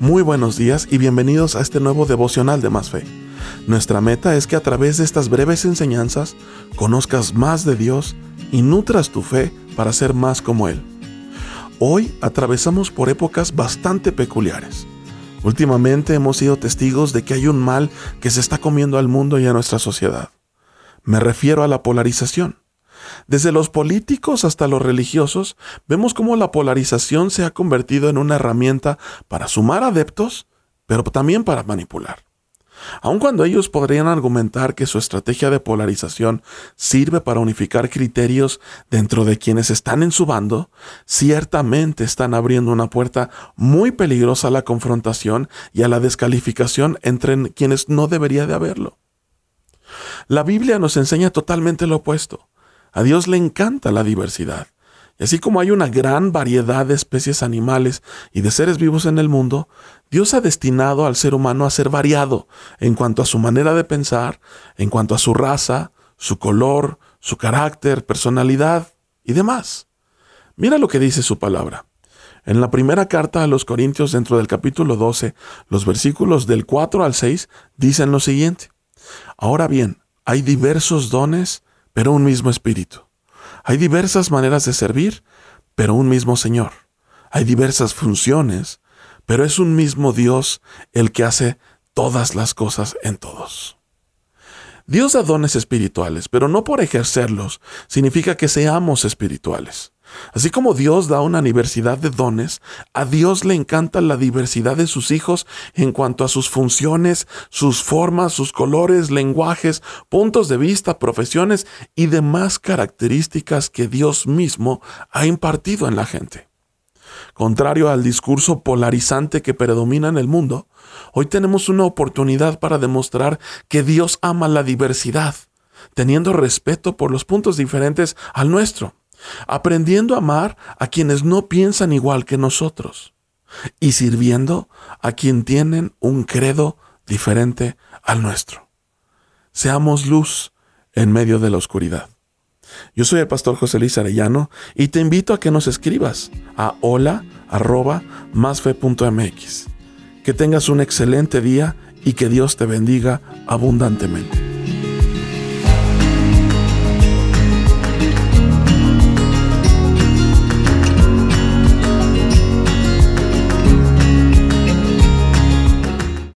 Muy buenos días y bienvenidos a este nuevo devocional de Más Fe. Nuestra meta es que a través de estas breves enseñanzas conozcas más de Dios y nutras tu fe para ser más como Él. Hoy atravesamos por épocas bastante peculiares. Últimamente hemos sido testigos de que hay un mal que se está comiendo al mundo y a nuestra sociedad. Me refiero a la polarización. Desde los políticos hasta los religiosos, vemos cómo la polarización se ha convertido en una herramienta para sumar adeptos, pero también para manipular. Aun cuando ellos podrían argumentar que su estrategia de polarización sirve para unificar criterios dentro de quienes están en su bando, ciertamente están abriendo una puerta muy peligrosa a la confrontación y a la descalificación entre quienes no debería de haberlo. La Biblia nos enseña totalmente lo opuesto. A Dios le encanta la diversidad. Y así como hay una gran variedad de especies animales y de seres vivos en el mundo, Dios ha destinado al ser humano a ser variado en cuanto a su manera de pensar, en cuanto a su raza, su color, su carácter, personalidad y demás. Mira lo que dice su palabra. En la primera carta a los Corintios dentro del capítulo 12, los versículos del 4 al 6 dicen lo siguiente. Ahora bien, hay diversos dones, pero un mismo espíritu. Hay diversas maneras de servir, pero un mismo Señor. Hay diversas funciones, pero es un mismo Dios el que hace todas las cosas en todos. Dios da dones espirituales, pero no por ejercerlos significa que seamos espirituales. Así como Dios da una diversidad de dones, a Dios le encanta la diversidad de sus hijos en cuanto a sus funciones, sus formas, sus colores, lenguajes, puntos de vista, profesiones y demás características que Dios mismo ha impartido en la gente. Contrario al discurso polarizante que predomina en el mundo, hoy tenemos una oportunidad para demostrar que Dios ama la diversidad, teniendo respeto por los puntos diferentes al nuestro aprendiendo a amar a quienes no piensan igual que nosotros y sirviendo a quien tienen un credo diferente al nuestro. Seamos luz en medio de la oscuridad. Yo soy el pastor José Luis Arellano y te invito a que nos escribas a hola Que tengas un excelente día y que Dios te bendiga abundantemente.